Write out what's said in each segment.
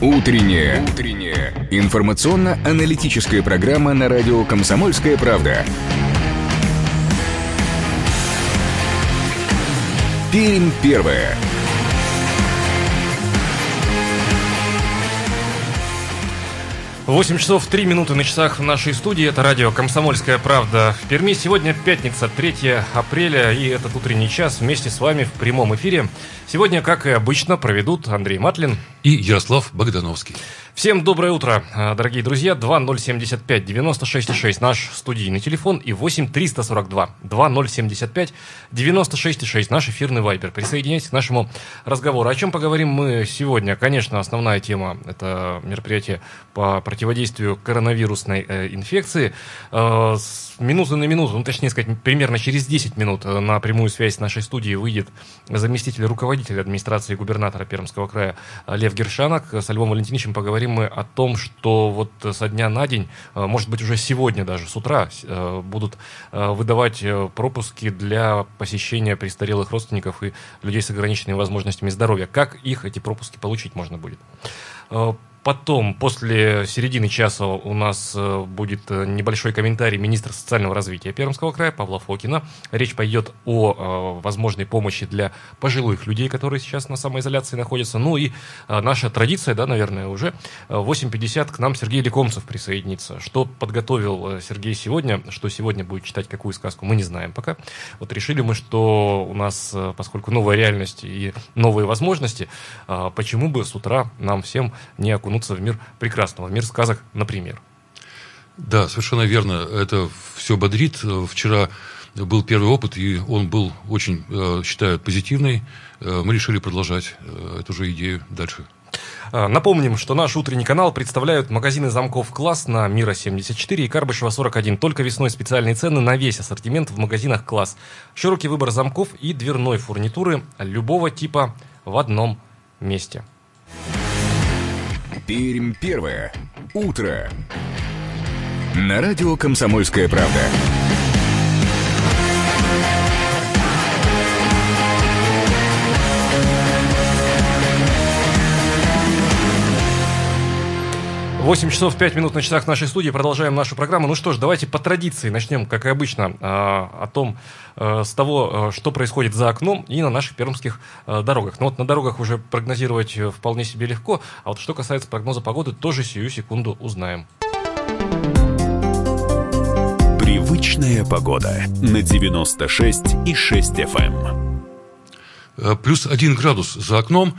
Утренняя. Утренняя. Информационно-аналитическая программа на радио «Комсомольская правда». Пермь первая. 8 часов 3 минуты на часах в нашей студии. Это радио «Комсомольская правда» в Перми. Сегодня пятница, 3 апреля, и этот утренний час вместе с вами в прямом эфире. Сегодня, как и обычно, проведут Андрей Матлин и Ярослав Богдановский. Всем доброе утро, а, дорогие друзья. 2075 96,6 наш студийный телефон и 8 342 2075 96,6 наш эфирный вайбер. Присоединяйтесь к нашему разговору. О чем поговорим мы сегодня? Конечно, основная тема – это мероприятие по противодействию коронавирусной э, инфекции. Э, с минуты на минуту, ну, точнее сказать, примерно через 10 минут э, на прямую связь с нашей студией выйдет заместитель руководителя администрации губернатора Пермского края Лев Гершанок. С Львом Валентиновичем поговорим мы о том, что вот со дня на день, э, может быть, уже сегодня даже с утра э, будут э, выдавать пропуски для посещения престарелых родственников и людей с ограниченными возможностями здоровья. Как их, эти пропуски, получить можно будет? Потом, после середины часа у нас э, будет э, небольшой комментарий министра социального развития Пермского края Павла Фокина. Речь пойдет о э, возможной помощи для пожилых людей, которые сейчас на самоизоляции находятся. Ну и наша традиция, да, наверное, уже 8.50 к нам Сергей Лекомцев присоединится. Что подготовил Сергей сегодня, что сегодня будет читать, какую сказку, мы не знаем пока. Вот решили мы, что у нас, поскольку новая реальность и новые возможности, почему бы с утра нам всем не окунуться окунуться в мир прекрасного, в мир сказок, например. Да, совершенно верно. Это все бодрит. Вчера был первый опыт, и он был очень, э, считаю, позитивный. Э, мы решили продолжать э, эту же идею дальше. Напомним, что наш утренний канал представляют магазины замков «Класс» на Мира 74 и Карбышева 41. Только весной специальные цены на весь ассортимент в магазинах «Класс». Широкий выбор замков и дверной фурнитуры любого типа в одном месте. Пермь первое. Утро. На радио «Комсомольская правда». 8 часов 5 минут на часах нашей студии. Продолжаем нашу программу. Ну что ж, давайте по традиции начнем, как и обычно, а, о том, э, с того, э, что происходит за окном и на наших пермских э, дорогах. Ну вот на дорогах уже прогнозировать вполне себе легко, а вот что касается прогноза погоды, тоже сию секунду узнаем. Привычная погода на 96 и 6 FM. Эм. Плюс один градус за окном,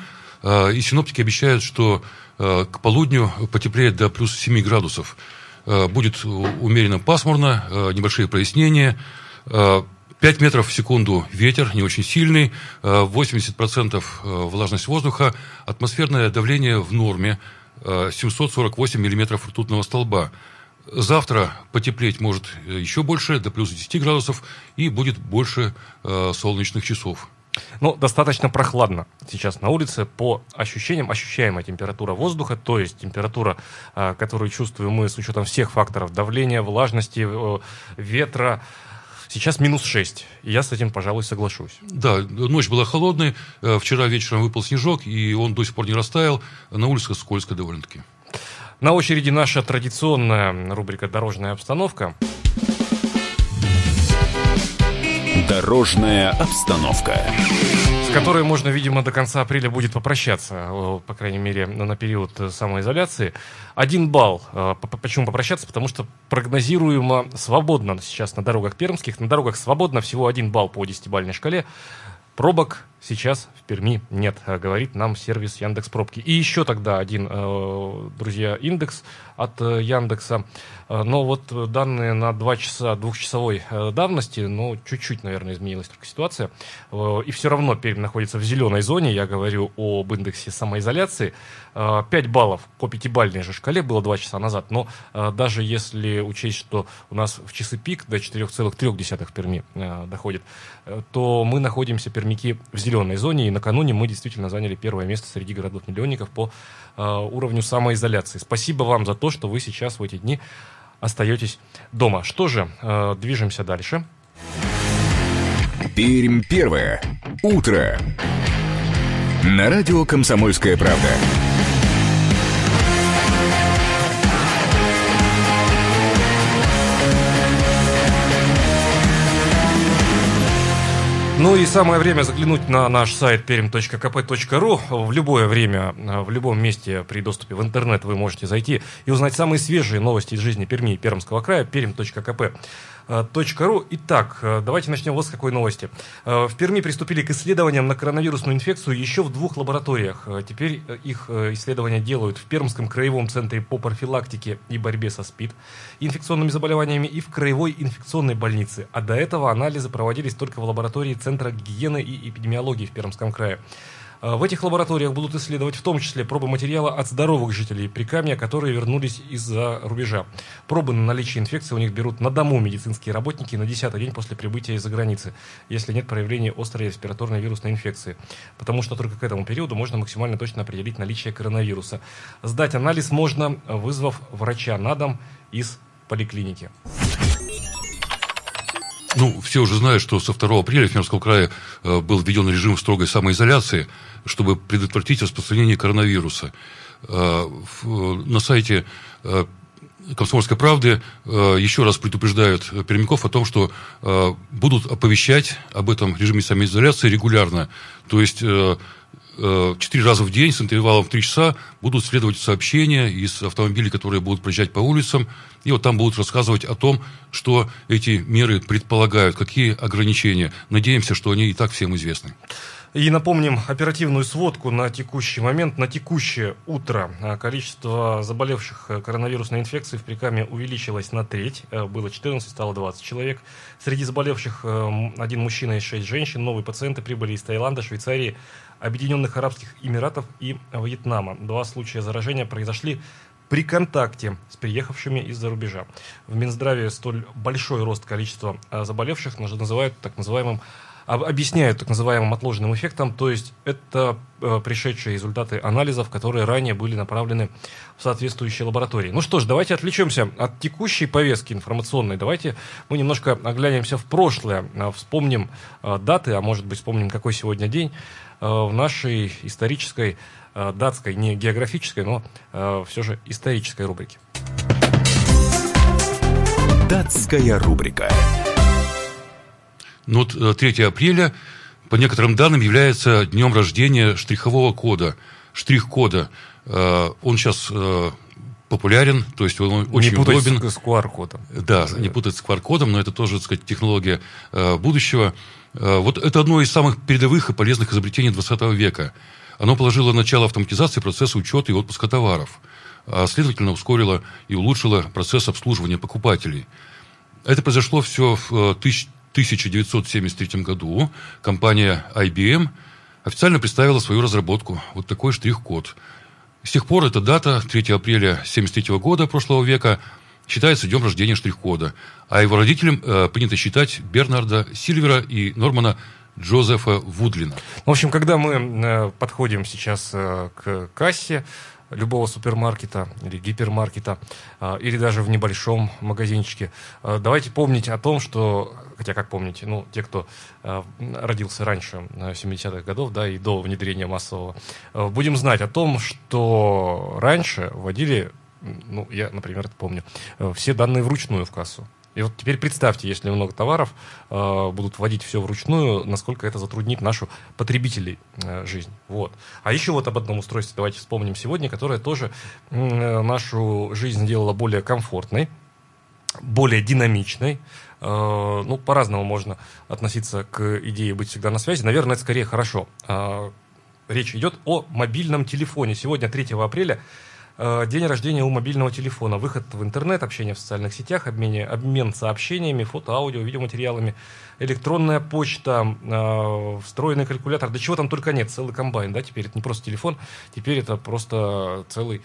и синоптики обещают, что к полудню потеплеет до плюс 7 градусов. Э, будет умеренно пасмурно, э, небольшие прояснения. 5 метров в секунду ветер, не очень сильный, 80% влажность воздуха, атмосферное давление в норме, 748 миллиметров ртутного столба. Завтра потеплеть может еще больше, до плюс 10 градусов, и будет больше солнечных часов. Ну, достаточно прохладно сейчас на улице. По ощущениям, ощущаемая температура воздуха, то есть температура, а, которую чувствуем мы с учетом всех факторов давления, влажности, ветра, Сейчас минус 6. И я с этим, пожалуй, соглашусь. Да, ночь была холодной. Э, вчера вечером выпал снежок, и он до сих пор не растаял. На улице скользко довольно-таки. На очереди наша традиционная рубрика «Дорожная обстановка». Дорожная обстановка. С которой можно, видимо, до конца апреля будет попрощаться, по крайней мере, на период самоизоляции. Один балл. Э, почему попрощаться? Потому что прогнозируемо свободно сейчас на дорогах пермских. На дорогах свободно всего один балл по десятибальной шкале. Пробок сейчас в Перми нет, э, говорит нам сервис Яндекс Пробки. И еще тогда один, э, друзья, индекс от Яндекса Э, но вот данные на 2 часа двухчасовой давности, ну, чуть-чуть, наверное, изменилась только ситуация. И все равно Пермь находится в зеленой зоне. Я говорю об индексе самоизоляции. 5 баллов по пятибалльной же шкале было 2 часа назад. Но даже если учесть, что у нас в часы пик до 4,3 в Перми доходит, то мы находимся, пермяки, в зеленой зоне. И накануне мы действительно заняли первое место среди городов-миллионников по уровню самоизоляции. Спасибо вам за то, что вы сейчас в эти дни остаетесь дома. Что же, э, движемся дальше. Пермь первое. Утро. На радио «Комсомольская правда». Ну и самое время заглянуть на наш сайт perim.kp.ru. В любое время, в любом месте при доступе в интернет вы можете зайти и узнать самые свежие новости из жизни Перми и Пермского края. perim.kp ру. Итак, э, давайте начнем вот с какой новости. Э, в Перми приступили к исследованиям на коронавирусную инфекцию еще в двух лабораториях. Э, теперь их исследования делают в Пермском краевом центре по профилактике и борьбе со СПИД, инфекционными заболеваниями и в краевой инфекционной больнице. А до этого анализы проводились только в лаборатории Центра гигиены и эпидемиологии в Пермском крае. Э, в этих лабораториях будут исследовать в том числе пробы материала от здоровых жителей Прикамья, которые вернулись из-за рубежа. Пробы на наличие инфекции у них берут на дому медицинские работники на 10 день после прибытия из-за границы, если нет проявления острой респираторной вирусной инфекции. Потому что только к этому периоду можно максимально точно определить наличие коронавируса. Сдать анализ можно, вызвав врача на дом из поликлиники. Ну, все уже знают, что со 2 апреля в Пермском крае э, был введен режим строгой самоизоляции, чтобы предотвратить распространение коронавируса. Э, на сайте э, Комсомольской правды еще раз предупреждают пермяков о том, что будут оповещать об этом режиме самоизоляции регулярно. То есть Э, четыре раза в день с интервалом в три часа будут следовать сообщения из автомобилей, которые будут проезжать по улицам, и вот там будут рассказывать о том, что эти меры предполагают, какие ограничения. Надеемся, что они и так всем известны. И напомним оперативную сводку на текущий момент, на текущее утро. А, количество заболевших э, коронавирусной инфекцией в Прикаме увеличилось на треть. Э, было 14, стало 20 человек. Среди заболевших один мужчина и шесть женщин. Новые пациенты прибыли из Таиланда, Швейцарии, Объединенных Арабских Эмиратов и Вьетнама. Два случая заражения произошли при контакте с приехавшими из-за рубежа. В Минздраве столь большой рост количества а, заболевших называют так называемым объясняют так называемым отложенным эффектом, то есть это э, пришедшие результаты анализов, которые ранее были направлены в соответствующие лаборатории. Ну что ж, давайте отвлечемся от текущей повестки информационной. Давайте мы немножко оглянемся в прошлое, э, вспомним э, даты, а может быть вспомним, какой сегодня день. Э, в нашей исторической, э, датской, не географической, но все же исторической рубрике. Датская рубрика. Ну вот 3 апреля, по некоторым данным, является днем рождения штрихового кода, штрих-кода. Он сейчас популярен, то есть он очень не удобен. с QR-кодом. Да, не путать с QR-кодом, но это тоже, так сказать, технология будущего. Э, вот это одно из самых передовых и полезных изобретений 20 века. Оно положило начало автоматизации процесса учета и отпуска товаров, а следовательно ускорило и улучшило процесс обслуживания покупателей. Это произошло все в 1973 э, году. Компания IBM официально представила свою разработку, вот такой штрих-код. С тех пор эта дата, 3 апреля 1973 года прошлого века, считается днем рождения штрих-кода, а его родителям э, принято считать Бернарда Сильвера и Нормана Джозефа Вудлина. В общем, когда мы э, подходим сейчас э, к кассе, любого супермаркета или гипермаркета, э, или даже в небольшом магазинчике. Э, давайте помнить о том, что, хотя как помните, ну, те, кто э, родился раньше 70-х годов, да, и до внедрения массового, будем знать о том, что раньше вводили ну, я, например, это помню, э, все данные вручную в кассу. И вот теперь представьте, если много товаров э, будут вводить все вручную, насколько это затруднит нашу потребителей э, жизнь. Вот. А еще вот об одном устройстве давайте вспомним сегодня, которое тоже э, нашу жизнь сделало более комфортной, более динамичной. Э, ну, по-разному можно относиться к идее быть всегда на связи. Наверное, это скорее хорошо. Э, речь идет о мобильном телефоне. Сегодня, 3 апреля, день рождения у мобильного телефона, выход в интернет, общение в социальных сетях, обмене, обмен сообщениями, фото, аудио, видеоматериалами, электронная почта, э, встроенный калькулятор, да чего там только нет, целый комбайн, да, теперь это не просто телефон, теперь это просто целый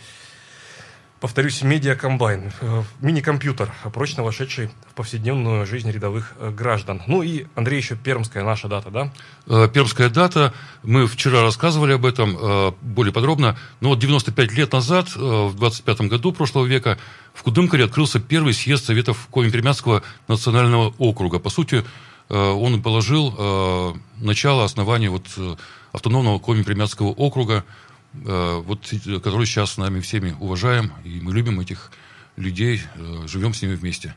повторюсь, медиакомбайн, э, мини-компьютер, прочно вошедший в повседневную жизнь рядовых э, граждан. Ну и, Андрей, еще пермская наша дата, да? Э, пермская дата, мы вчера рассказывали об этом более подробно, но вот 95 лет назад, в 25 году прошлого века, в Кудымкаре открылся первый съезд Советов Коми-Пермяцкого национального округа. По сути, он положил начало основания вот автономного Коми-Пермяцкого округа, вот, который сейчас с нами всеми уважаем, и мы любим этих людей, э, живем с ними вместе.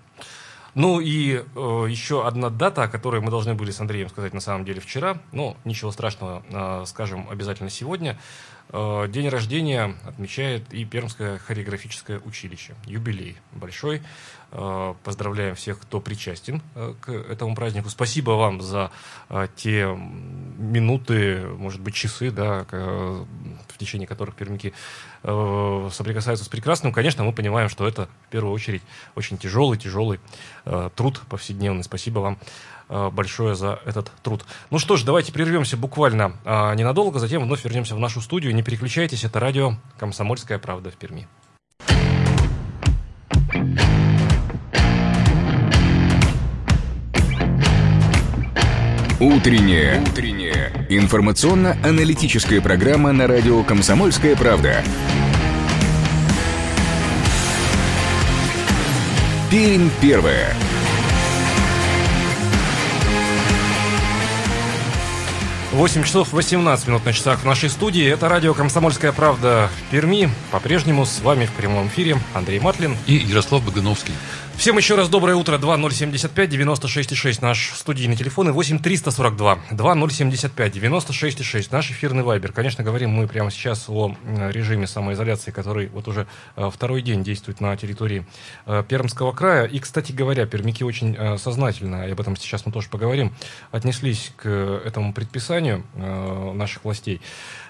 Ну и э, еще одна дата, о которой мы должны были с Андреем сказать на самом деле вчера, но ничего страшного, э, скажем обязательно сегодня. Э, день рождения отмечает и Пермское хореографическое училище. Юбилей большой. Э, поздравляем всех, кто причастен э, к этому празднику. Спасибо вам за те минуты, может быть, часы, да, в течение которых пермики соприкасаются с прекрасным. Конечно, мы понимаем, что это в первую очередь очень тяжелый, тяжелый труд повседневный. Спасибо вам Э, большое за этот труд. Ну что ж, давайте прервемся буквально а, ненадолго, затем вновь вернемся в нашу студию. Не переключайтесь, это радио «Комсомольская правда» в Перми. Утренняя. Информационно-аналитическая программа на радио «Комсомольская правда». Пермь первая. 8 часов 18 минут на часах в нашей студии. Это радио «Комсомольская правда» в Перми. По-прежнему с вами в прямом эфире Андрей Матлин. И Ярослав Богдановский. Всем еще раз доброе утро. 2075 96 6 наш студийный телефон и 8 342 2075 96 6 наш эфирный вайбер. Конечно, говорим мы прямо сейчас о режиме самоизоляции, который вот уже э, второй день действует на территории э, Пермского края. И, кстати говоря, пермики очень э, сознательно, и об этом сейчас мы тоже поговорим, отнеслись к этому предписанию наших властей.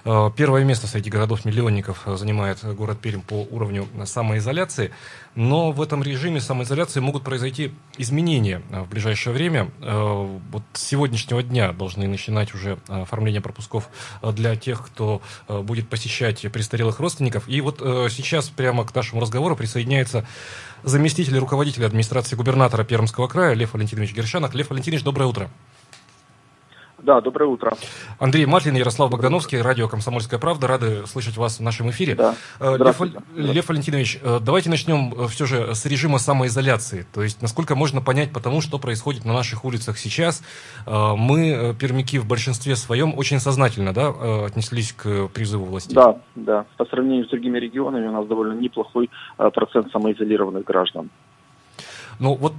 Первое место среди городов-миллионников занимает город Пермь по уровню самоизоляции. Но в этом режиме самоизоляции могут произойти изменения э, в ближайшее время. Э, вот с сегодняшнего дня должны начинать уже э, оформление пропусков для тех, кто будет посещать престарелых родственников. И вот сейчас прямо к нашему разговору присоединяется заместитель руководителя администрации губернатора Пермского края Лев Валентинович Гершанок. Лев Валентинович, доброе утро. Да, доброе утро. Андрей Матлин, Ярослав Богдановский, радио «Комсомольская правда». Рады слышать вас в нашем эфире. Да. Э, Лев, Лев Валентинович, э, давайте начнем э, все же с режима самоизоляции. То есть, насколько можно понять по тому, что происходит на наших улицах сейчас. Мы, пермяки, в большинстве своем очень сознательно да, отнеслись к призыву властей. Да, да. По сравнению с другими регионами у нас довольно неплохой процент самоизолированных граждан. Ну вот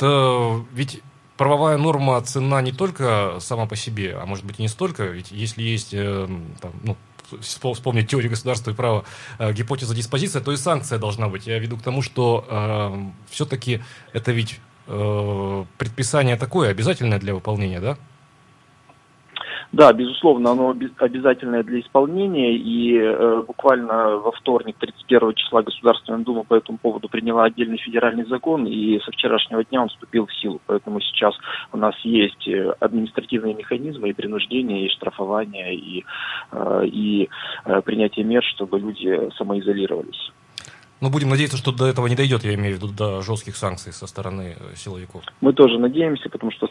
ведь правовая норма цена не только сама по себе, а может быть и не столько, ведь если есть э, там, ну, вспомнить теорию государства и права, э, гипотеза диспозиция, то и санкция должна быть. Я веду к тому, что э, все-таки это ведь э, предписание такое, обязательное для выполнения, да? Да, безусловно, оно обязательное для исполнения, и э, буквально во вторник, 31 числа, Государственная Дума по этому поводу приняла отдельный федеральный закон, и со вчерашнего дня он вступил в силу. Поэтому сейчас у нас есть э, административные механизмы и принуждения, и штрафования, и, э, и э, принятие мер, чтобы люди самоизолировались. Ну, будем надеяться, что до этого не дойдет, я имею в виду, до жестких санкций со стороны э, силовиков. Мы тоже надеемся, потому что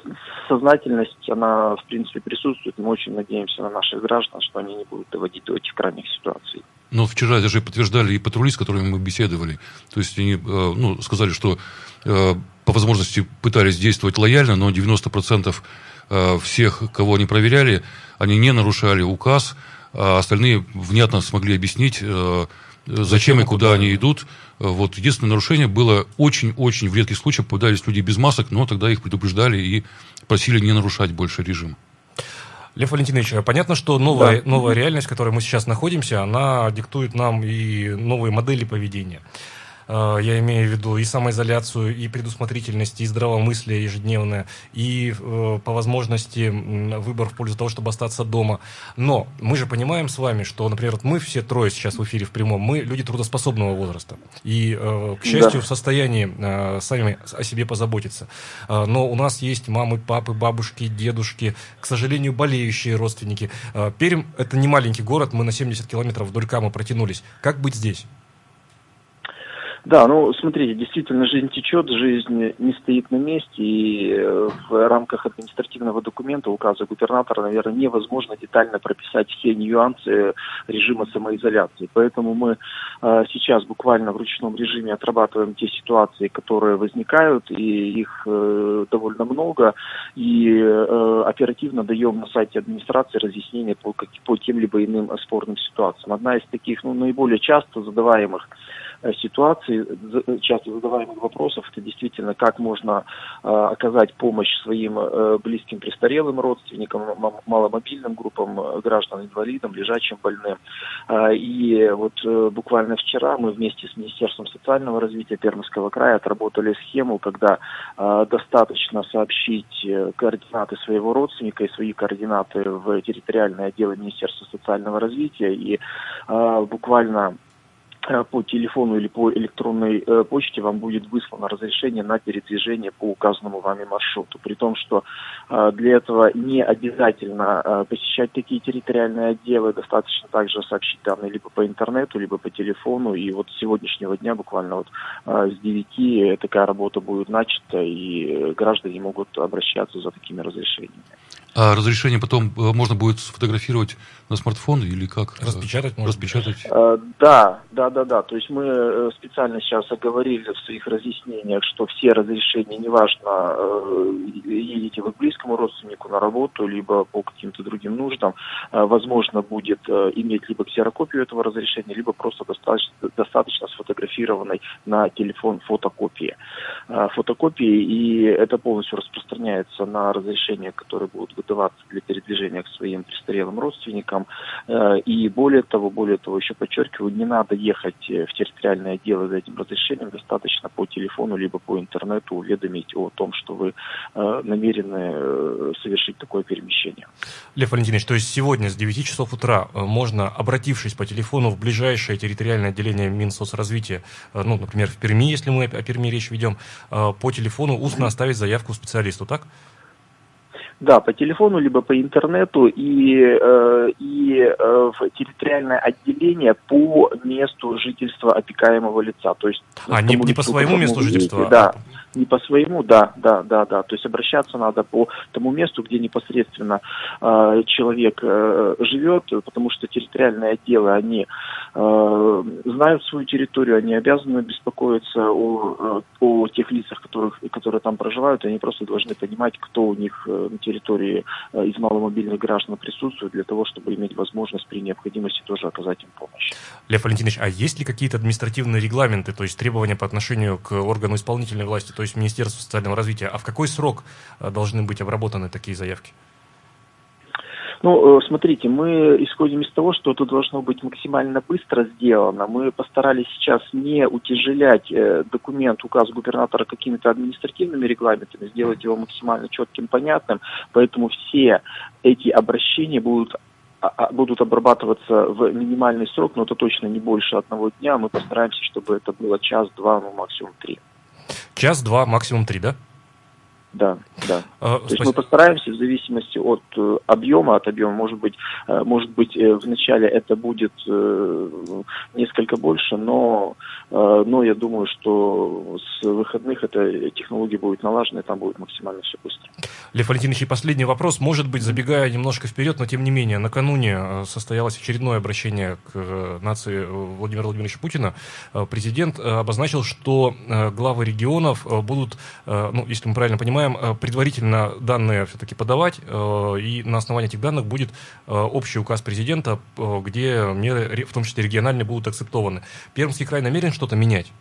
сознательность, она, в принципе, присутствует. Мы очень надеемся на наших граждан, что они не будут доводить до этих крайних ситуаций. Но вчера даже подтверждали и патрули, с которыми мы беседовали. То есть они э, ну, сказали, что э, по возможности пытались действовать лояльно, но 90% всех, кого они проверяли, они не нарушали указ, а остальные внятно смогли объяснить зачем и куда они идут. Вот единственное нарушение было очень-очень в редких случаях попадались люди без масок, но тогда их предупреждали и просили не нарушать больше режим. Лев Валентинович, понятно, что новая, да. новая реальность, в которой мы сейчас находимся, она диктует нам и новые модели поведения. Э, я имею в виду и самоизоляцию, и предусмотрительность, и здравомыслие ежедневное, и э, по возможности выбор в пользу того, чтобы остаться дома. Но мы же понимаем с вами, что, например, вот мы все трое сейчас в эфире в прямом, мы люди трудоспособного возраста. И, э, к счастью, да. в состоянии сами о себе позаботиться. Но у нас есть мамы, папы, бабушки, дедушки, к сожалению, болеющие родственники. Пермь – это не маленький город, мы на 70 километров вдоль Камы протянулись. Как быть здесь? Да, ну смотрите, действительно жизнь течет, жизнь не стоит на месте, и э, в рамках административного документа указа губернатора, наверное, невозможно детально прописать все нюансы режима самоизоляции. Поэтому мы э, сейчас буквально в ручном режиме отрабатываем те ситуации, которые возникают, и их э, довольно много, и э, оперативно даем на сайте администрации разъяснения по, по тем либо иным спорным ситуациям. Одна из таких ну, наиболее часто задаваемых ситуаций, часто задаваемых вопросов, это действительно, как можно оказать помощь своим близким престарелым родственникам, маломобильным группам граждан, инвалидам, лежачим больным. И вот буквально вчера мы вместе с Министерством социального развития Пермского края отработали схему, когда достаточно сообщить координаты своего родственника и свои координаты в территориальное отделы Министерства социального развития и э, буквально Э, по телефону или по электронной э, почте вам будет выслано разрешение на передвижение по указанному вами маршруту. При том, что э, для этого не обязательно посещать такие территориальные отделы, достаточно также сообщить данные либо по интернету, либо по телефону. И вот с сегодняшнего дня, буквально вот с 9, такая работа будет начата, и граждане могут обращаться за такими разрешениями. А разрешение потом можно будет сфотографировать на смартфон или как? Распечатать можно? Распечатать? Да, да, да, да. То есть мы э, специально сейчас оговорили в своих разъяснениях, что все разрешения, неважно, э, едете вы к близкому родственнику на работу, либо по каким-то другим нуждам, э, возможно будет иметь либо ксерокопию этого разрешения, либо просто достаточно, достаточно сфотографированной на телефон фотокопии. Фотокопии, и это полностью распространяется на разрешения, которые будут выдаваться для передвижения к своим престарелым родственникам. И более того, более того, еще подчеркиваю, не надо ехать в территориальное отделы за этим разрешением, достаточно по телефону либо по интернету уведомить о том, что вы э, намерены э, совершить такое перемещение. Лев Валентинович, то есть сегодня с 9 часов утра э, можно, обратившись по телефону в ближайшее территориальное отделение Минсоцразвития, э, ну, например, в Перми, если мы о Перми речь ведем, э, по телефону устно оставить заявку специалисту, так? Да, по телефону, либо по интернету и, э, и э, в территориальное отделение по месту жительства опекаемого лица. То есть, а, не, не по своему месту жительства? Да, не по своему, да, да, да, да. То есть обращаться надо по тому месту, где непосредственно э, человек э, живет, потому что территориальные отделы, они э, знают свою территорию, они обязаны беспокоиться о, э, о тех лицах, которых, которые там проживают, они просто должны понимать, кто у них на территории э, из маломобильных граждан присутствует, для того, чтобы иметь возможность при необходимости тоже оказать им помощь. Лев Валентинович, а есть ли какие-то административные регламенты, то есть требования по отношению к органу исполнительной власти, то есть Министерству социального развития, а в какой срок э, должны быть обработаны такие заявки? Ну, э, смотрите, мы исходим из того, что это должно быть максимально быстро сделано. Мы постарались сейчас не утяжелять э, документ, указ губернатора какими-то административными регламентами, сделать его максимально четким, понятным. Поэтому все эти обращения будут а, а, будут обрабатываться в минимальный срок, но это точно не больше одного дня. Мы постараемся, чтобы это было час, два, ну максимум три. Час, два, максимум три, да? Да, да. А, То есть мы постараемся в зависимости от э, объема, от объема, может быть, э, может быть, э, вначале это будет несколько больше, но, но я думаю, что с выходных эта технология будет налажена, и там будет максимально все быстро. Лев Валентинович, и последний вопрос. Может быть, забегая немножко вперед, но тем не менее, накануне состоялось очередное обращение к нации Владимира Владимировича Путина. Президент обозначил, что главы регионов будут, ну, если мы правильно понимаем, понимаем, э, предварительно данные все-таки подавать, э, и на основании этих данных будет э, общий указ президента, где меры, в том числе региональные, будут акцептованы. Пермский край намерен что-то менять?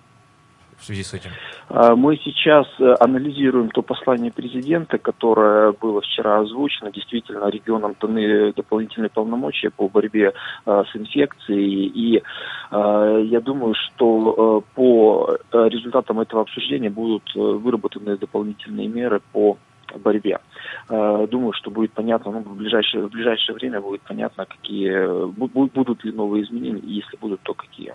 в связи с этим? А, мы сейчас анализируем то послание президента, которое было вчера озвучено. Действительно, регионам даны дополнительные полномочия по борьбе с инфекцией. И я думаю, что по результатам этого обсуждения будут выработаны дополнительные меры по борьбе. Думаю, что будет понятно, ну, в ближайшее, в ближайшее время будет понятно, какие будут ли новые изменения, и если будут, то какие.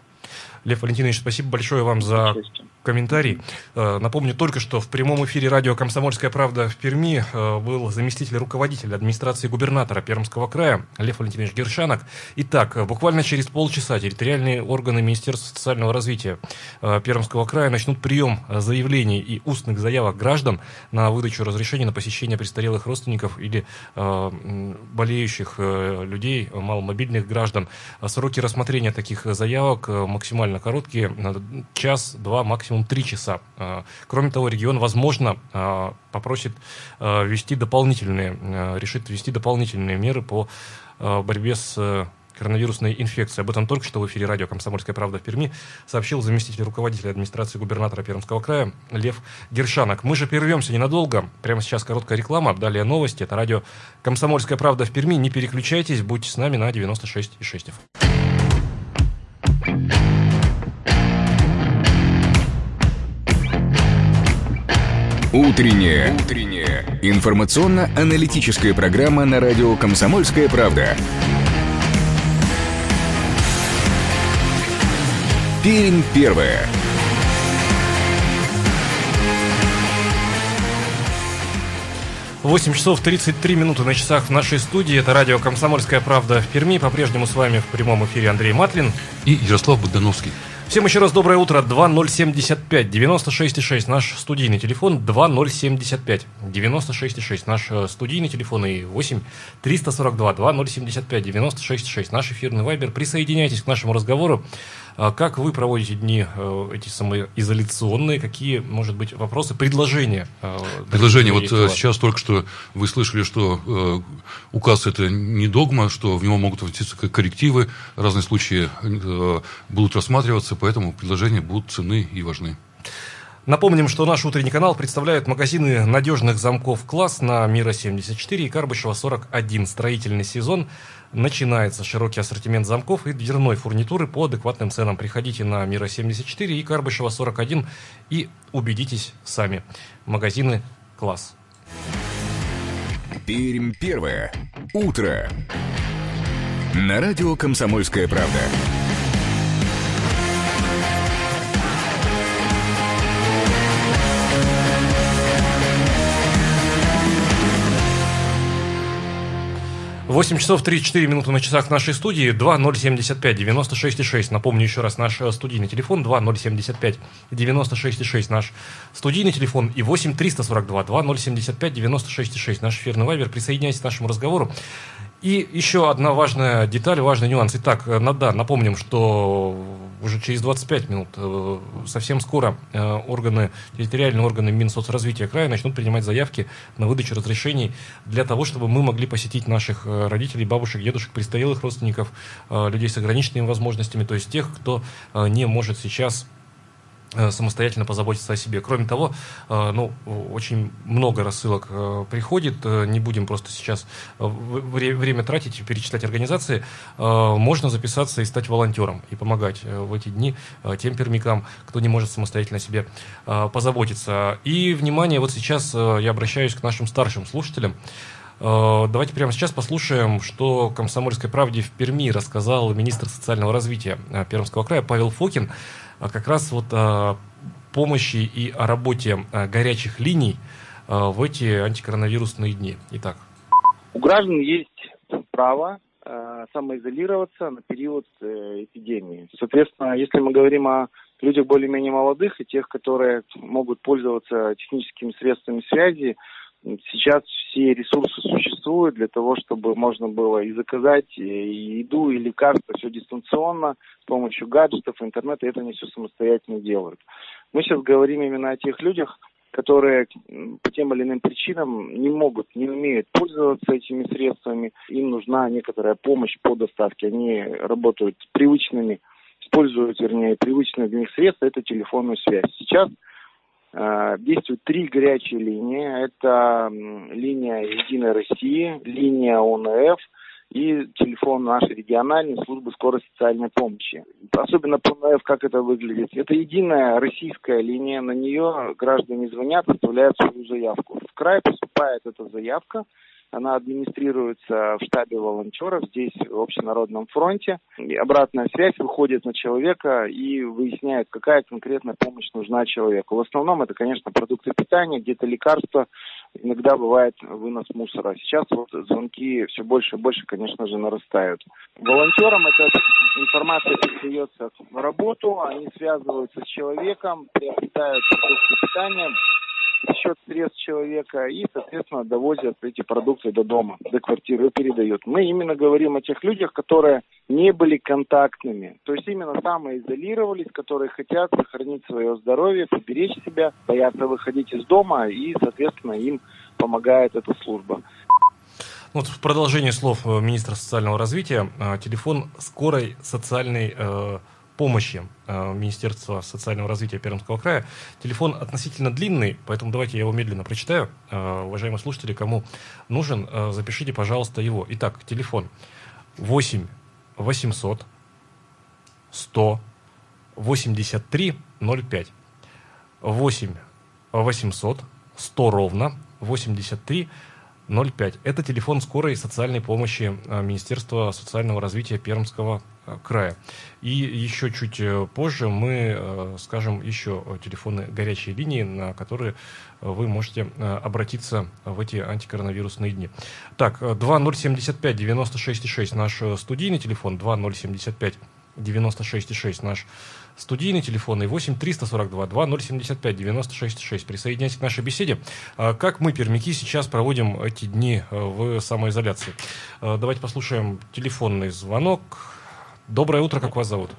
Лев Валентинович, спасибо большое вам за комментарий. Э, напомню только, что в прямом эфире радио «Комсомольская правда» в Перми э, был заместитель руководителя администрации губернатора Пермского края Лев Валентинович Гершанок. Итак, э, буквально через полчаса территориальные органы Министерства социального развития Пермского края начнут прием заявлений и устных заявок граждан на выдачу разрешения на посещение престарелых родственников или болеющих людей, маломобильных граждан. Сроки рассмотрения таких заявок максимально короткие, час, два, максимум три часа. А, кроме того, регион, возможно, а, попросит а, ввести дополнительные, решит ввести дополнительные меры по борьбе с коронавирусной инфекции. Об этом только что в эфире радио «Комсомольская правда» в Перми сообщил заместитель руководителя администрации губернатора Пермского края Лев Гершанок. Мы же прервемся ненадолго. Прямо сейчас короткая реклама, далее новости. Это радио «Комсомольская правда» в Перми. Не переключайтесь, будьте с нами на 96,6 Утренняя. Утренняя. Информационно-аналитическая программа на радио «Комсомольская правда». Пермь первая. Восемь часов 33 минуты на часах в нашей студии. Это радио «Комсомольская правда» в Перми. По-прежнему с вами в прямом эфире Андрей Матлин. И Ярослав Богдановский. Всем еще раз доброе утро. 2075 96,6 наш студийный телефон. 2075 96,6 наш э, студийный телефон. И 8 342 2075 96,6 наш эфирный вайбер. Присоединяйтесь к нашему разговору. А как вы проводите дни э, эти самоизоляционные? Какие, может быть, вопросы, предложения? Э, предложения. Вот э, сейчас только что вы слышали, что указ это не догма, что в него могут вноситься коррективы, разные случаи будут рассматриваться, поэтому предложения будут ценны и важны. Напомним, что наш утренний канал представляют магазины надежных замков «Класс» на Мира 74 и Карбышева 41. Строительный сезон начинается. Широкий ассортимент замков и дверной фурнитуры по адекватным ценам. Приходите на Мира 74 и Карбышева 41 и убедитесь сами. Магазины «Класс». Пермь первое. Утро. На радио «Комсомольская правда». 8 часов 34 минуты на часах нашей студии, 2075 96,6. Напомню еще раз, наш э, студийный телефон 2075 96,6 наш студийный телефон и 8 342 2075 96,6 наш эфирный вайбер. Присоединяйтесь к нашему разговору. И еще одна важная деталь, важный нюанс. Итак, э, да, напомним, что уже через 25 минут, э, совсем скоро, э, органы, территориальные органы Минсоцразвития края начнут принимать заявки на выдачу разрешений для того, чтобы мы могли посетить наших родителей, бабушек, дедушек, престарелых родственников, людей с ограниченными возможностями, то есть тех, кто не может сейчас самостоятельно позаботиться о себе. Кроме того, э, ну, очень много рассылок э, приходит, не будем просто сейчас время тратить и перечислять организации, можно записаться и стать волонтером и помогать в эти дни тем пермякам, кто не может самостоятельно о себе позаботиться. И, внимание, вот сейчас я обращаюсь к нашим старшим слушателям. Давайте прямо сейчас послушаем, что «Комсомольской правде» в Перми рассказал министр социального развития Пермского края Павел Фокин как раз вот о помощи и о работе горячих линий в эти антикоронавирусные дни. Итак. У граждан есть право самоизолироваться на период э, эпидемии. Соответственно, если мы говорим о людях более-менее молодых и тех, которые могут пользоваться техническими средствами связи, Сейчас все ресурсы существуют для того, чтобы можно было и заказать и еду, и лекарства, все дистанционно, с помощью гаджетов, интернета, это они все самостоятельно делают. Мы сейчас говорим именно о тех людях, которые по тем или иным причинам не могут, не умеют пользоваться этими средствами, им нужна некоторая помощь по доставке. Они работают привычными, используют, вернее, привычные для них средства, это телефонную связь. Сейчас действуют три горячие линии. Это линия Единой России, линия ОНФ и телефон нашей региональной службы скорой социальной помощи. Особенно по ОНФ, как это выглядит. Это единая российская линия, на нее граждане звонят, оставляют свою заявку. В край поступает эта заявка, она администрируется в штабе волонтеров здесь, в Общенародном фронте. И обратная связь выходит на человека и выясняет, какая конкретная помощь нужна человеку. В основном это, конечно, продукты питания, где-то лекарства, иногда бывает вынос мусора. Сейчас вот звонки все больше и больше, конечно же, нарастают. Волонтерам эта информация передается в работу, они связываются с человеком, приобретают продукты питания, счет средств человека и, соответственно, довозят эти продукты до дома, до квартиры и передают. Мы именно говорим о тех людях, которые не были контактными, то есть именно самоизолировались, которые хотят сохранить свое здоровье, поберечь себя, боятся выходить из дома и, соответственно, им помогает эта служба. Вот в продолжение слов э, министра социального развития, э, телефон скорой социальной э, помощи Министерства социального развития Пермского края. Телефон относительно длинный, поэтому давайте я его медленно прочитаю. Уважаемые слушатели, кому нужен, запишите, пожалуйста, его. Итак, телефон 8 800 100 83 05. 8 800 100 ровно 83 05. Это телефон скорой социальной помощи э, Министерства социального развития Пермского э, края. И еще чуть э, позже мы скажем еще телефоны горячей линии, на которые вы можете обратиться в эти антикоронавирусные дни. Так, 2075 96,6 наш студийный телефон, 2075 96,6 наш студийный телефон и 8 342 2075 96 6. Присоединяйтесь к нашей беседе. А как мы, пермяки, сейчас проводим эти дни э, в самоизоляции? Э, давайте послушаем телефонный звонок. Доброе утро, как вас зовут?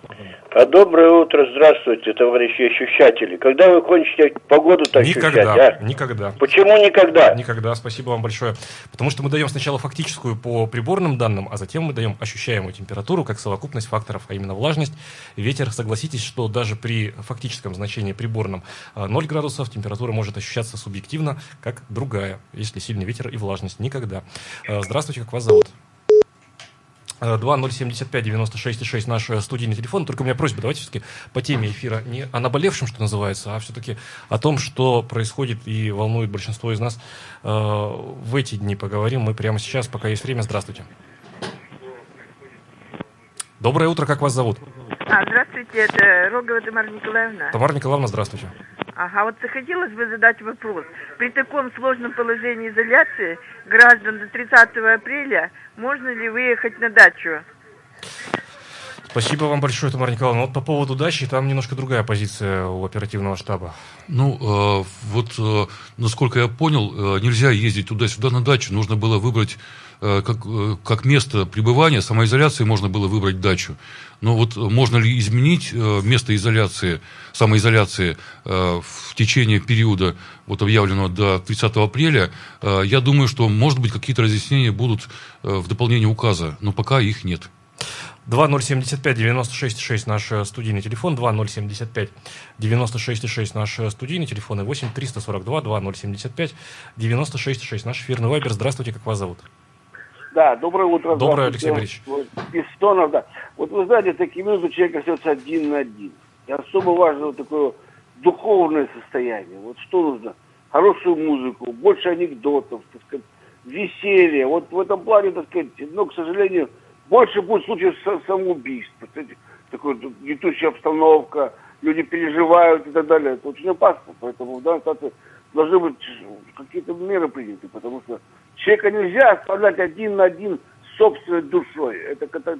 А доброе утро, здравствуйте, товарищи ощущатели. Когда вы кончите погоду-то ощущать, Никогда, а? никогда. Почему никогда? Никогда, спасибо вам большое. Потому что мы даем сначала фактическую по приборным данным, а затем мы даем ощущаемую температуру как совокупность факторов, а именно влажность, ветер. Согласитесь, что даже при фактическом значении приборном 0 градусов температура может ощущаться субъективно, как другая, если сильный ветер и влажность. Никогда. Э, здравствуйте, как вас зовут? 2075-96-6 наш э, студийный телефон. Только у меня просьба, давайте все-таки по теме эфира не о наболевшем, что называется, а все-таки о том, что происходит и волнует большинство из нас э, в эти дни. Поговорим мы прямо сейчас, пока есть время. Здравствуйте. Доброе утро, как вас зовут? А, здравствуйте, это Рогова Тамара Николаевна. Тамара Николаевна, здравствуйте. Ага, вот захотелось бы задать вопрос. При таком сложном положении изоляции граждан до 30 апреля можно ли выехать на дачу? Спасибо вам большое, Тамара Николаевна. Вот по поводу дачи, там немножко другая позиция у оперативного штаба. Ну, э, вот, э, насколько я понял, э, нельзя ездить туда-сюда на дачу. Нужно было выбрать как, э, как место пребывания, самоизоляции можно было выбрать дачу. Но вот можно ли изменить э, место изоляции, самоизоляции в течение периода, вот объявленного до 30 апреля, я думаю, что, может быть, какие-то разъяснения будут в дополнении указа, но пока их нет. 2075-96-6 наш студийный телефон, 2075-96-6 наш студийный телефон и 8-342-2075-96-6 наш эфирный вайбер. Здравствуйте, как вас зовут? Да, доброе утро. Доброе, Алексей Борисович. Бестонов, да. Вот вы знаете, такие минуты человек остается один на один. И особо важно вот такое духовное состояние. Вот что нужно? Хорошую музыку, больше анекдотов, так сказать, веселье. Вот в этом плане, так сказать, но, к сожалению, больше будет случаев самоубийств. Такая гнетущая обстановка, люди переживают и так далее. Это очень опасно. Поэтому в данной ситуации должны быть какие-то меры приняты, потому что Человека нельзя оставлять один на один с собственной душой. Это, это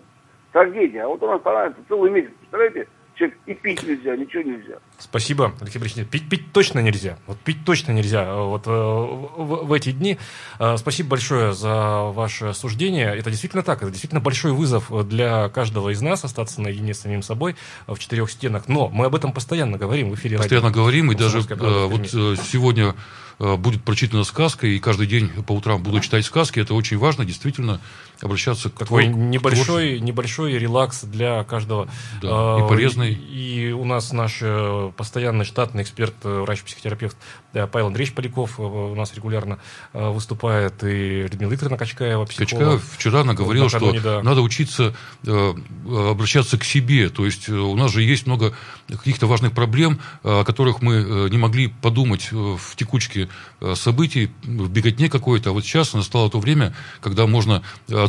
трагедия. А вот он останавливается целый месяц. Представляете? Человек и пить нельзя, ничего нельзя. Спасибо, Алексей Борисович. Пить, пить точно нельзя. Вот пить точно нельзя э, вот э, в, в эти дни. Э, спасибо большое за ваше суждение. Это действительно так. Это действительно большой вызов для каждого из нас остаться наедине с самим собой в четырех стенах. Но мы об этом постоянно говорим в эфире. Постоянно радио. говорим. И даже вот сегодня будет прочитана сказка, и каждый день по утрам буду читать сказки. Это очень важно, действительно, обращаться к Такой твор... небольшой, небольшой релакс для каждого. Да, и полезный. И у нас наш э, постоянный штатный эксперт, э, врач-психотерапевт Павел Андреевич Поляков э, у нас регулярно выступает, и Людмила Викторовна Качкаева, психолог. Качкаева вчера наговорила, что да. надо учиться обращаться к себе. То есть у нас же есть много каких-то важных проблем, о которых мы не могли подумать в текучке событий, в беготне какой-то. А вот сейчас настало то время, когда можно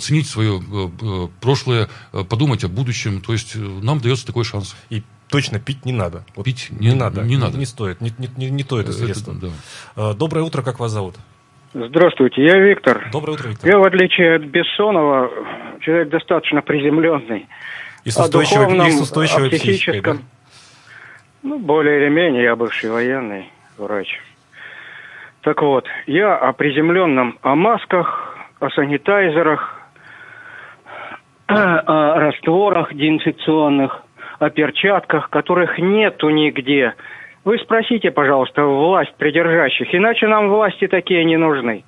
оценить свое э, э, прошлое, э, подумать о будущем. То есть нам дается такой шанс. И точно пить не надо. Вот пить не, не надо. Не, надо. Не стоит. Не, не, не, не то это средство. Это, да. Доброе утро, как вас зовут? Здравствуйте, я Виктор. Доброе утро, Виктор. Я, в отличие от Бессонова, человек достаточно приземленный. И с устойчивой, духовном, и с устойчивой психическом, да? ну, более или менее, я бывший военный врач. Так вот, я о приземленном, о масках, о санитайзерах, растворах деинфекционных, о перчатках, которых нету нигде. Вы спросите, пожалуйста, власть придержащих, иначе нам власти такие не нужны.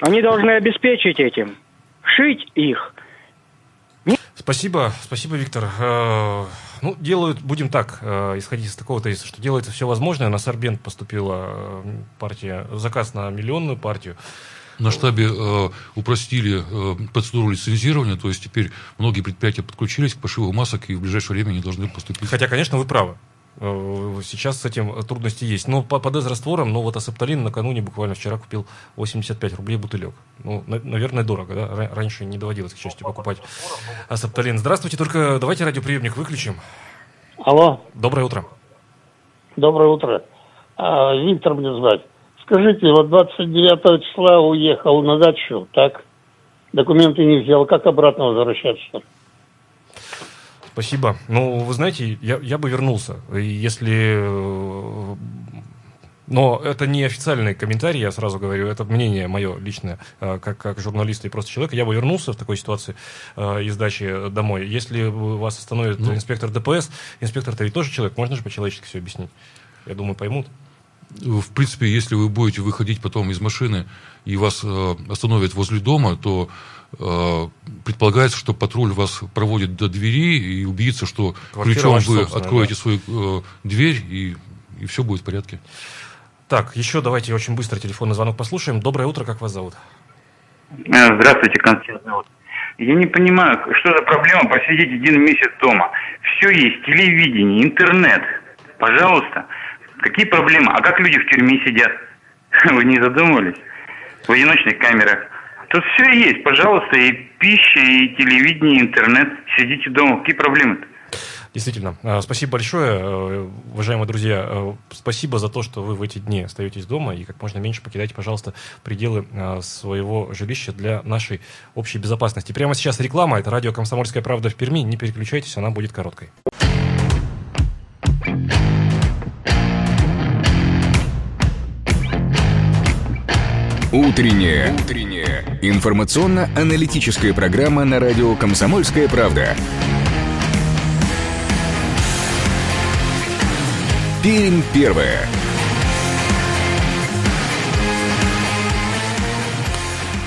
Они должны обеспечить этим, шить их. Спасибо, спасибо, Виктор. Э, ну, делают, будем так, э, исходить из такого тезиса, что делается все возможное. На Сорбент поступила э, партия, заказ на миллионную партию. На штабе э, упростили э, процедуру лицензирования, то есть теперь многие предприятия подключились к пошиву масок и в ближайшее время они должны поступить. Хотя, конечно, вы правы. Э, сейчас с этим трудности есть. Но по, по дезрастворам, ну вот асептолин накануне буквально вчера купил 85 рублей бутылек. Ну, на, наверное, дорого, да? Раньше не доводилось, к счастью, покупать асептолин. Здравствуйте, только давайте радиоприемник выключим. Алло. Доброе утро. Доброе утро. А, Виктор мне звать. Скажите, вот 29 числа уехал на дачу, так? Документы не взял, как обратно возвращаться? Спасибо. Ну, вы знаете, я, я бы вернулся. Если... Э, но это не официальный комментарий, я сразу говорю, это мнение мое личное, э, как, как журналиста и просто человека. Я бы вернулся в такой ситуации э, из дачи домой. Если вас остановит ну. инспектор ДПС, инспектор-то ведь тоже человек, можно же по-человечески все объяснить. Я думаю, поймут. В принципе, если вы будете выходить потом из машины и вас остановят возле дома, то Э, предполагается, что патруль вас проводит до двери и убедится, что Квартира ключом вы откроете да. свою э, дверь, и, и все будет в порядке. Так, еще давайте очень быстро телефонный звонок послушаем. Доброе утро, как вас зовут? Э, здравствуйте, Константин. Я не понимаю, что за проблема посидеть один месяц дома. Все есть, телевидение, интернет. Пожалуйста. Какие проблемы? А как люди в тюрьме сидят? Вы не задумывались? В одиночных камерах. Тут все есть, пожалуйста, и пища, и телевидение, и интернет. Сидите дома, какие проблемы-то? Действительно. А, спасибо большое, э, уважаемые друзья. Э, спасибо за то, что вы в эти дни остаетесь дома и как можно меньше покидайте, пожалуйста, пределы э, своего жилища для нашей общей безопасности. Прямо сейчас реклама. Это радио «Комсомольская правда» в Перми. Не переключайтесь, она будет короткой. Утренняя. Утренняя. Информационно-аналитическая программа на радио «Комсомольская правда». Пермь первая.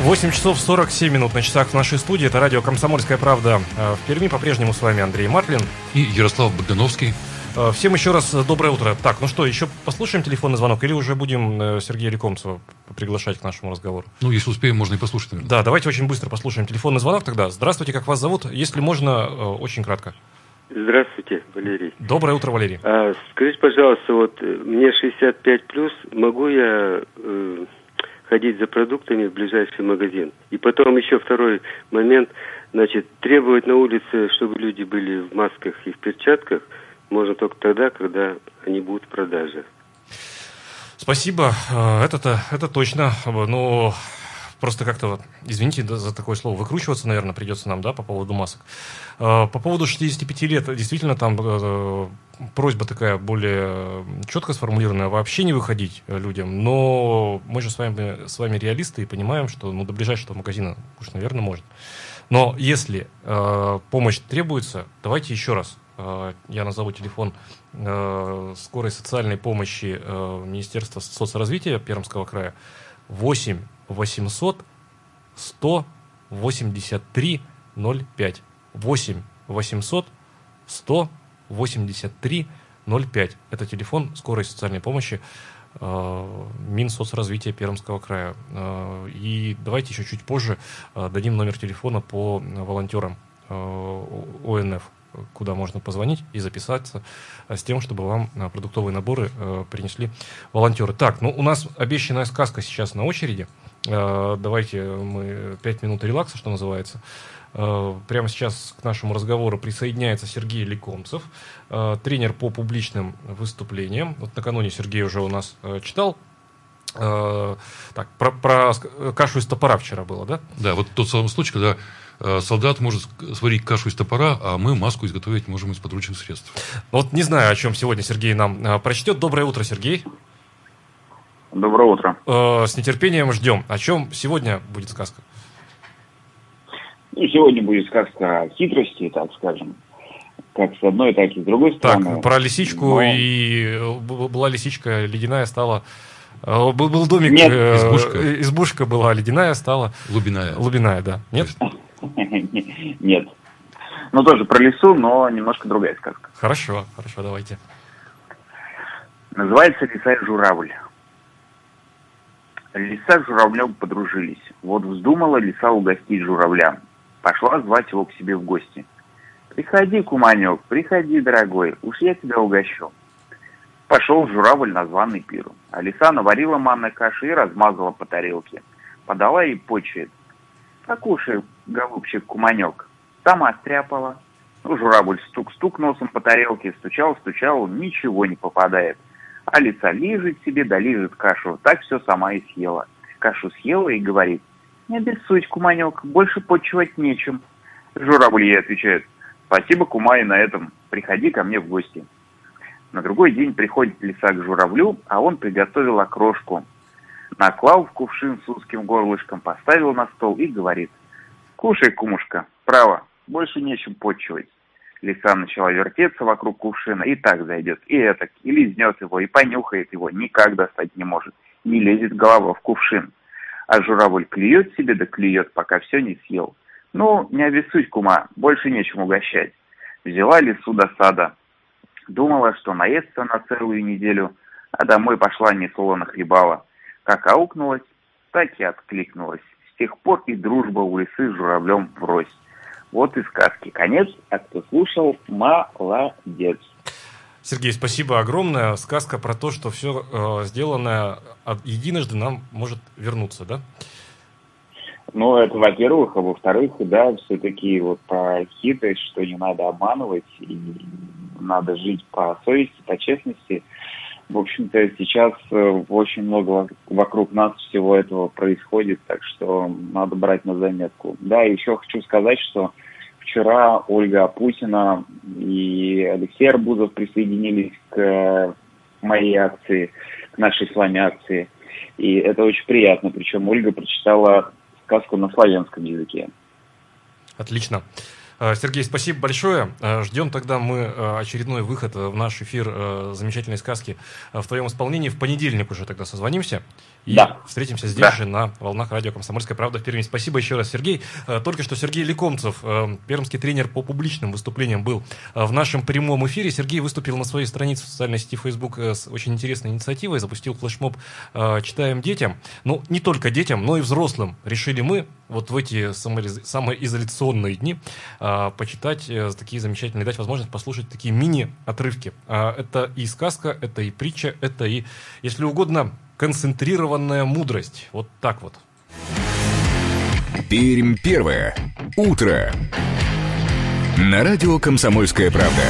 Восемь часов сорок семь минут на часах в нашей студии. Это радио «Комсомольская правда» в Перми. По-прежнему с вами Андрей Мартлин. И Ярослав Богдановский. Э, всем еще раз э, доброе утро. Так, ну что, еще послушаем телефонный звонок или уже будем э, Сергея Лекомцева приглашать к нашему разговору? Ну, если успеем, можно и послушать. Наверное. Да, давайте очень быстро послушаем телефонный звонок тогда. Здравствуйте, как вас зовут? Если можно, очень кратко. Здравствуйте, Валерий. Доброе утро, Валерий. А, скажите, пожалуйста, вот мне 65 плюс, могу я э, ходить за продуктами в ближайший магазин? И потом еще второй момент, значит, требовать на улице, чтобы люди были в масках и в перчатках – можно только тогда, когда они будут в продаже. Спасибо. Э, это-то, это точно. Но просто как-то, вот, извините за такое слово, выкручиваться, наверное, придется нам, да, по поводу масок. Э, по поводу 65 лет, действительно, там э, просьба такая более четко сформулированная, вообще не выходить людям, но мы же с вами, с вами реалисты и понимаем, что ну, до ближайшего магазина уж, наверное, может. Но если э, помощь требуется, давайте еще раз Э, я назову телефон э, скорой социальной помощи э, Министерства соцразвития Пермского края. 8 800 183 05 8 800 183 05 это телефон скорой социальной помощи Минсоцразвития Пермского края. И давайте еще чуть позже дадим номер телефона по волонтерам ОНФ куда можно позвонить и записаться э, с тем, чтобы вам э, продуктовые наборы э, принесли волонтеры. Так, ну у нас обещанная сказка сейчас на очереди. Давайте мы пять минут релакса, что называется. Прямо сейчас к нашему разговору присоединяется Сергей Лекомцев, тренер по публичным выступлениям. Вот накануне Сергей уже у нас читал так, про, про кашу из топора вчера было, да? Да, вот тот самый случай, когда Э, солдат может сварить кашу из топора, а мы маску изготовить можем из подручных средств. Вот не знаю, о чем сегодня Сергей нам э, прочтет. Доброе утро, Сергей. Доброе утро. Э, с нетерпением ждем. О чем сегодня будет сказка? Ну, сегодня будет сказка о хитрости, так скажем. Как с одной, так и с другой стороны. Так, про лисичку Но... и была лисичка ледяная, стала Э, Был, был домик, Нет. э, Избушка. избушка была ледяная, стала Лубиная. лубиная, да. Нет? Нет. Ну, тоже про лесу, но немножко другая сказка. Хорошо, хорошо, давайте. Называется «Лиса и журавль». Лиса с журавлем подружились. Вот вздумала лиса угостить журавля. Пошла звать его к себе в гости. «Приходи, куманек, приходи, дорогой, уж я тебя угощу». Пошел журавль на званый пир. А лиса наварила манной каши и размазала по тарелке. Подала и почует. «Покушай, голубчик, куманек». Сама стряпала. Ну, журавль стук-стук носом по тарелке, стучал-стучал, ничего не попадает. А лиса лижет себе, да лижет кашу. Так все сама и съела. Кашу съела и говорит, не обессудь, куманек, больше почивать нечем. Журавль ей отвечает, спасибо, кума, и на этом. Приходи ко мне в гости. На другой день приходит лиса к журавлю, а он приготовил окрошку. Наклал в кувшин с узким горлышком, поставил на стол и говорит, кушай, кумушка, право, больше нечем почивать. Лиса начала вертеться вокруг кувшина, и так зайдет, и этак, и лизнет его, и понюхает его, никак достать не может, не лезет голова в кувшин. А журавль клюет себе да клюет, пока все не съел. Ну, не обессудь, кума, больше нечем угощать. Взяла лису до сада. Думала, что наестся на целую неделю, а домой пошла несолоно хлебала. Как аукнулась, так и откликнулась. С тех пор и дружба у лисы с журавлем врозь. Вот и сказки. Конец. А кто слушал, молодец. Сергей, спасибо огромное. Сказка про то, что все сделанное от- единожды нам может вернуться, да? Ну, это во-первых, а во-вторых, да, все-таки вот про хитрость, что не надо обманывать, и надо жить по совести, по честности. В общем-то, сейчас э, очень много вок- вокруг нас всего этого происходит, так что надо брать на заметку. Да, еще хочу сказать, что вчера Ольга Апутина и Алексей Арбузов присоединились к моей акции, к нашей с вами акции. И это очень приятно. Причем Ольга прочитала сказку на славянском языке. Отлично. Э, Сергей, спасибо большое. Э, Ждем тогда мы э, очередной выход в наш эфир замечательной сказки в твоем исполнении. В понедельник уже тогда созвонимся и Да. встретимся здесь Да. же на волнах радио «Комсомольская правда» в Перми. Спасибо еще раз, Сергей. Э, Только что Сергей Лекомцев, э, пермский тренер по публичным выступлениям, был э, в нашем прямом эфире. Сергей выступил на своей странице в социальной сети Facebook с очень интересной инициативой, запустил флешмоб «Читаем детям». Ну, не только детям, но и взрослым. Решили мы вот в эти самоиз- самоизоляционные дни почитать такие замечательные, дать возможность послушать такие мини-отрывки. А, это и сказка, это и притча, это и, если угодно, концентрированная мудрость. Вот так вот. Пермь первое. Утро. На радио «Комсомольская правда».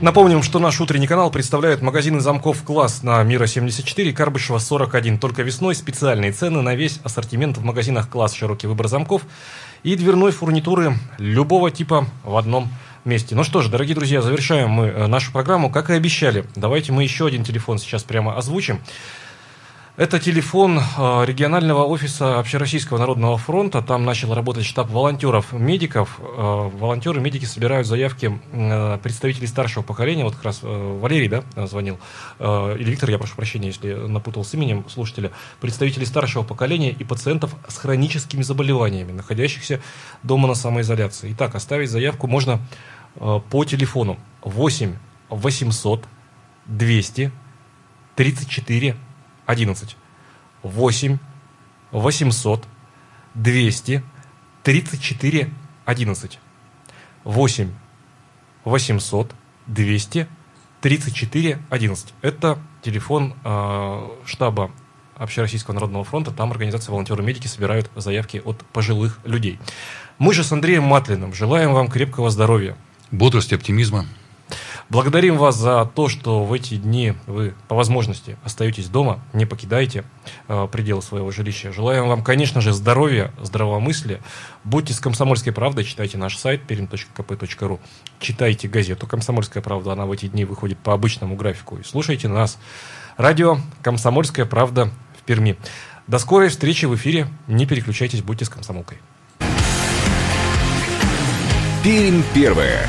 Напомним, что наш утренний канал представляет магазины замков «Класс» на Мира 74, Карбышева 41. Только весной специальные цены на весь ассортимент в магазинах «Класс», широкий выбор замков и дверной фурнитуры любого типа в одном месте. Ну что ж, дорогие друзья, завершаем мы э, нашу программу. Как и обещали, давайте мы еще один телефон сейчас прямо озвучим. Это телефон э, регионального офиса Общероссийского народного фронта. Там начал работать штаб волонтеров-медиков. Э, волонтеры, медики собирают заявки э, представителей старшего поколения. Вот как раз Валерий, да, звонил. Или Виктор, я прошу прощения, если напутал с именем слушателя. Представителей старшего поколения и пациентов с хроническими заболеваниями, находящихся дома на самоизоляции. Итак, оставить заявку можно по телефону 8 800 200 34 11. 8 800 200 34 11. 8 800 200 34 11. Это телефон э, штаба Общероссийского народного фронта. Там организация волонтеры-медики собирают заявки от пожилых людей. Мы же с Андреем Матлиным желаем вам крепкого здоровья. Бодрости, оптимизма. Благодарим вас за то, что в эти дни вы по возможности остаетесь дома, не покидайте э, пределы своего жилища. Желаем вам, конечно же, здоровья, здравомыслия. Будьте с «Комсомольской правдой», читайте наш сайт perim.kp.ru, читайте газету «Комсомольская правда», она в эти дни выходит по обычному графику. И слушайте нас. Радио «Комсомольская правда» в Перми. До скорой встречи в эфире. Не переключайтесь, будьте с комсомолкой. Пермь первая.